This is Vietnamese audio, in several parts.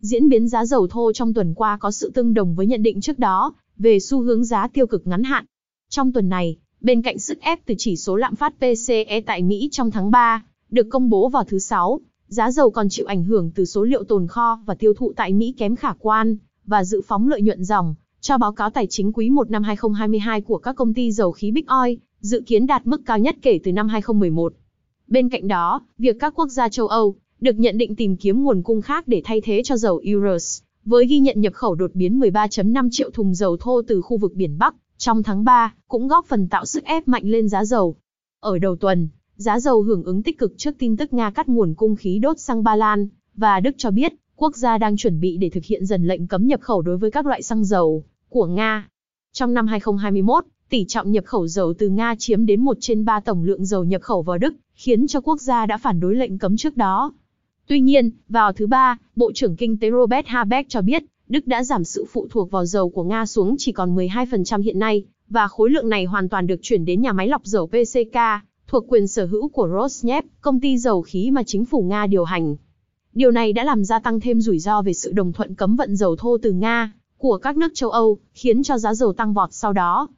diễn biến giá dầu thô trong tuần qua có sự tương đồng với nhận định trước đó về xu hướng giá tiêu cực ngắn hạn. Trong tuần này, bên cạnh sức ép từ chỉ số lạm phát PCE tại Mỹ trong tháng 3, được công bố vào thứ Sáu, giá dầu còn chịu ảnh hưởng từ số liệu tồn kho và tiêu thụ tại Mỹ kém khả quan, và dự phóng lợi nhuận dòng, cho báo cáo tài chính quý 1 năm 2022 của các công ty dầu khí Big Oil, dự kiến đạt mức cao nhất kể từ năm 2011. Bên cạnh đó, việc các quốc gia châu Âu được nhận định tìm kiếm nguồn cung khác để thay thế cho dầu Urals, với ghi nhận nhập khẩu đột biến 13.5 triệu thùng dầu thô từ khu vực biển Bắc trong tháng 3, cũng góp phần tạo sức ép mạnh lên giá dầu. Ở đầu tuần, giá dầu hưởng ứng tích cực trước tin tức Nga cắt nguồn cung khí đốt sang Ba Lan, và Đức cho biết, quốc gia đang chuẩn bị để thực hiện dần lệnh cấm nhập khẩu đối với các loại xăng dầu của Nga. Trong năm 2021, tỷ trọng nhập khẩu dầu từ Nga chiếm đến 1 trên 3 tổng lượng dầu nhập khẩu vào Đức, khiến cho quốc gia đã phản đối lệnh cấm trước đó. Tuy nhiên, vào thứ ba, Bộ trưởng Kinh tế Robert Habeck cho biết, Đức đã giảm sự phụ thuộc vào dầu của Nga xuống chỉ còn 12% hiện nay, và khối lượng này hoàn toàn được chuyển đến nhà máy lọc dầu PCK, thuộc quyền sở hữu của Rosneft, công ty dầu khí mà chính phủ Nga điều hành. Điều này đã làm gia tăng thêm rủi ro về sự đồng thuận cấm vận dầu thô từ Nga của các nước châu Âu, khiến cho giá dầu tăng vọt sau đó.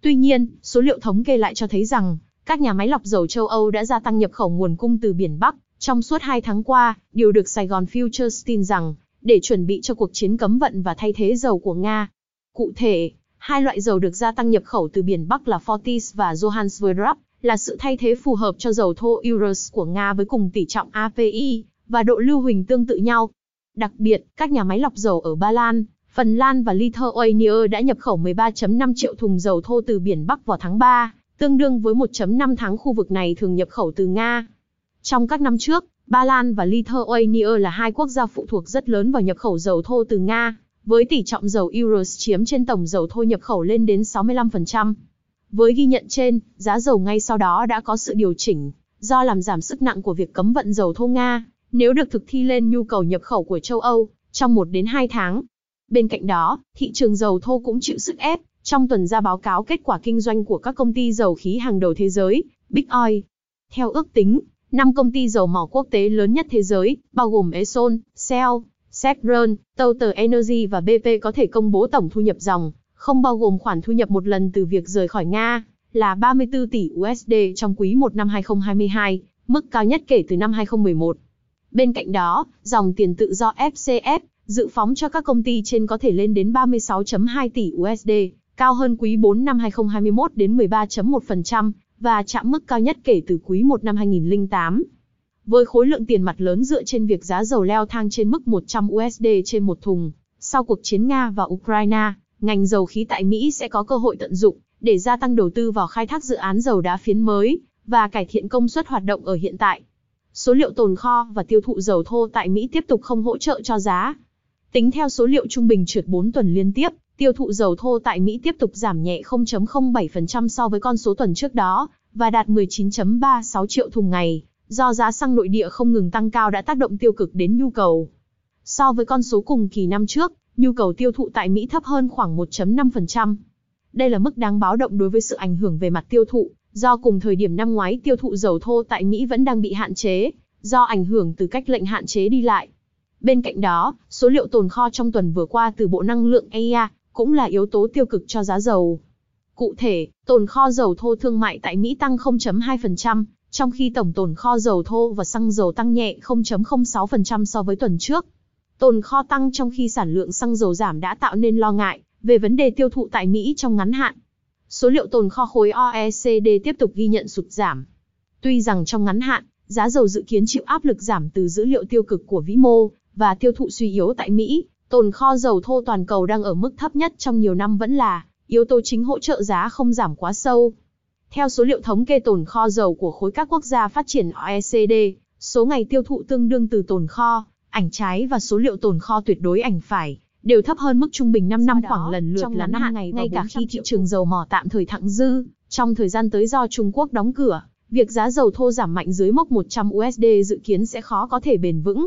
Tuy nhiên, số liệu thống kê lại cho thấy rằng, các nhà máy lọc dầu châu Âu đã gia tăng nhập khẩu nguồn cung từ biển Bắc trong suốt 2 tháng qua, điều được Sài Gòn Futures tin rằng, để chuẩn bị cho cuộc chiến cấm vận và thay thế dầu của Nga. Cụ thể, hai loại dầu được gia tăng nhập khẩu từ biển Bắc là Fortis và Johan Sverdrup, là sự thay thế phù hợp cho dầu thô Urals của Nga với cùng tỷ trọng API và độ lưu huỳnh tương tự nhau. Đặc biệt, các nhà máy lọc dầu ở Ba Lan, Phần Lan và Lithuania đã nhập khẩu 13.5 triệu thùng dầu thô từ biển Bắc vào tháng 3, tương đương với 1.5 tháng khu vực này thường nhập khẩu từ Nga. Trong các năm trước, Ba Lan và Lithuania là hai quốc gia phụ thuộc rất lớn vào nhập khẩu dầu thô từ Nga, với tỷ trọng dầu Urals chiếm trên tổng dầu thô nhập khẩu lên đến 65%. Với ghi nhận trên, giá dầu ngay sau đó đã có sự điều chỉnh, do làm giảm sức nặng của việc cấm vận dầu thô Nga, nếu được thực thi lên nhu cầu nhập khẩu của châu Âu, trong 1 đến 2 tháng. Bên cạnh đó, thị trường dầu thô cũng chịu sức ép, trong tuần ra báo cáo kết quả kinh doanh của các công ty dầu khí hàng đầu thế giới, Big Oil. Theo ước tính, 5 công ty dầu mỏ quốc tế lớn nhất thế giới, bao gồm Exxon, Shell, Chevron, Total Energy và BP có thể công bố tổng thu nhập dòng, không bao gồm khoản thu nhập một lần từ việc rời khỏi Nga, là 34 tỷ USD trong quý 1 năm 2022, mức cao nhất kể từ năm 2011. Bên cạnh đó, dòng tiền tự do FCF, dự phóng cho các công ty trên có thể lên đến 36.2 tỷ USD, cao hơn quý 4 năm 2021 đến 13.1%, và chạm mức cao nhất kể từ quý 1 năm 2008. Với khối lượng tiền mặt lớn dựa trên việc giá dầu leo thang trên mức 100 USD trên một thùng, sau cuộc chiến Nga và Ukraine, ngành dầu khí tại Mỹ sẽ có cơ hội tận dụng để gia tăng đầu tư vào khai thác dự án dầu đá phiến mới và cải thiện công suất hoạt động ở hiện tại. Số liệu tồn kho và tiêu thụ dầu thô tại Mỹ tiếp tục không hỗ trợ cho giá. Tính theo số liệu trung bình trượt 4 tuần liên tiếp, tiêu thụ dầu thô tại Mỹ tiếp tục giảm nhẹ 0.07% so với con số tuần trước đó, và đạt 19.36 triệu thùng ngày, do giá xăng nội địa không ngừng tăng cao đã tác động tiêu cực đến nhu cầu. So với con số cùng kỳ năm trước, nhu cầu tiêu thụ tại Mỹ thấp hơn khoảng 1.5%. Đây là mức đáng báo động đối với sự ảnh hưởng về mặt tiêu thụ, do cùng thời điểm năm ngoái tiêu thụ dầu thô tại Mỹ vẫn đang bị hạn chế, do ảnh hưởng từ cách lệnh hạn chế đi lại. Bên cạnh đó, số liệu tồn kho trong tuần vừa qua từ Bộ Năng lượng EIA cũng là yếu tố tiêu cực cho giá dầu. Cụ thể, tồn kho dầu thô thương mại tại Mỹ tăng 0.2%, trong khi tổng tồn kho dầu thô và xăng dầu tăng nhẹ 0.06% so với tuần trước. Tồn kho tăng trong khi sản lượng xăng dầu giảm đã tạo nên lo ngại về vấn đề tiêu thụ tại Mỹ trong ngắn hạn. Số liệu tồn kho khối OECD tiếp tục ghi nhận sụt giảm. Tuy rằng trong ngắn hạn, giá dầu dự kiến chịu áp lực giảm từ dữ liệu tiêu cực của vĩ mô và tiêu thụ suy yếu tại Mỹ, tồn kho dầu thô toàn cầu đang ở mức thấp nhất trong nhiều năm vẫn là yếu tố chính hỗ trợ giá không giảm quá sâu. Theo số liệu thống kê tồn kho dầu của khối các quốc gia phát triển OECD, số ngày tiêu thụ tương đương từ tồn kho, ảnh trái và số liệu tồn kho tuyệt đối ảnh phải đều thấp hơn mức trung bình 5 năm khoảng lần lượt là 5 ngày ngay cả khi thị trường dầu mỏ tạm thời thặng dư. Trong thời gian tới do Trung Quốc đóng cửa, việc giá dầu thô giảm mạnh dưới mốc 100 USD dự kiến sẽ khó có thể bền vững.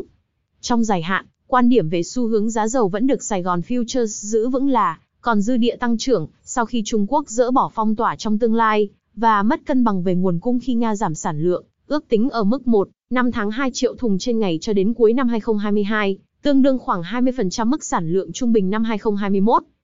Trong dài hạn, quan điểm về xu hướng giá dầu vẫn được Sài Gòn Futures giữ vững là còn dư địa tăng trưởng sau khi Trung Quốc dỡ bỏ phong tỏa trong tương lai và mất cân bằng về nguồn cung khi Nga giảm sản lượng, ước tính ở mức 1, 5 tháng 2 triệu thùng trên ngày cho đến cuối năm 2022, tương đương khoảng 20% mức sản lượng trung bình năm 2021.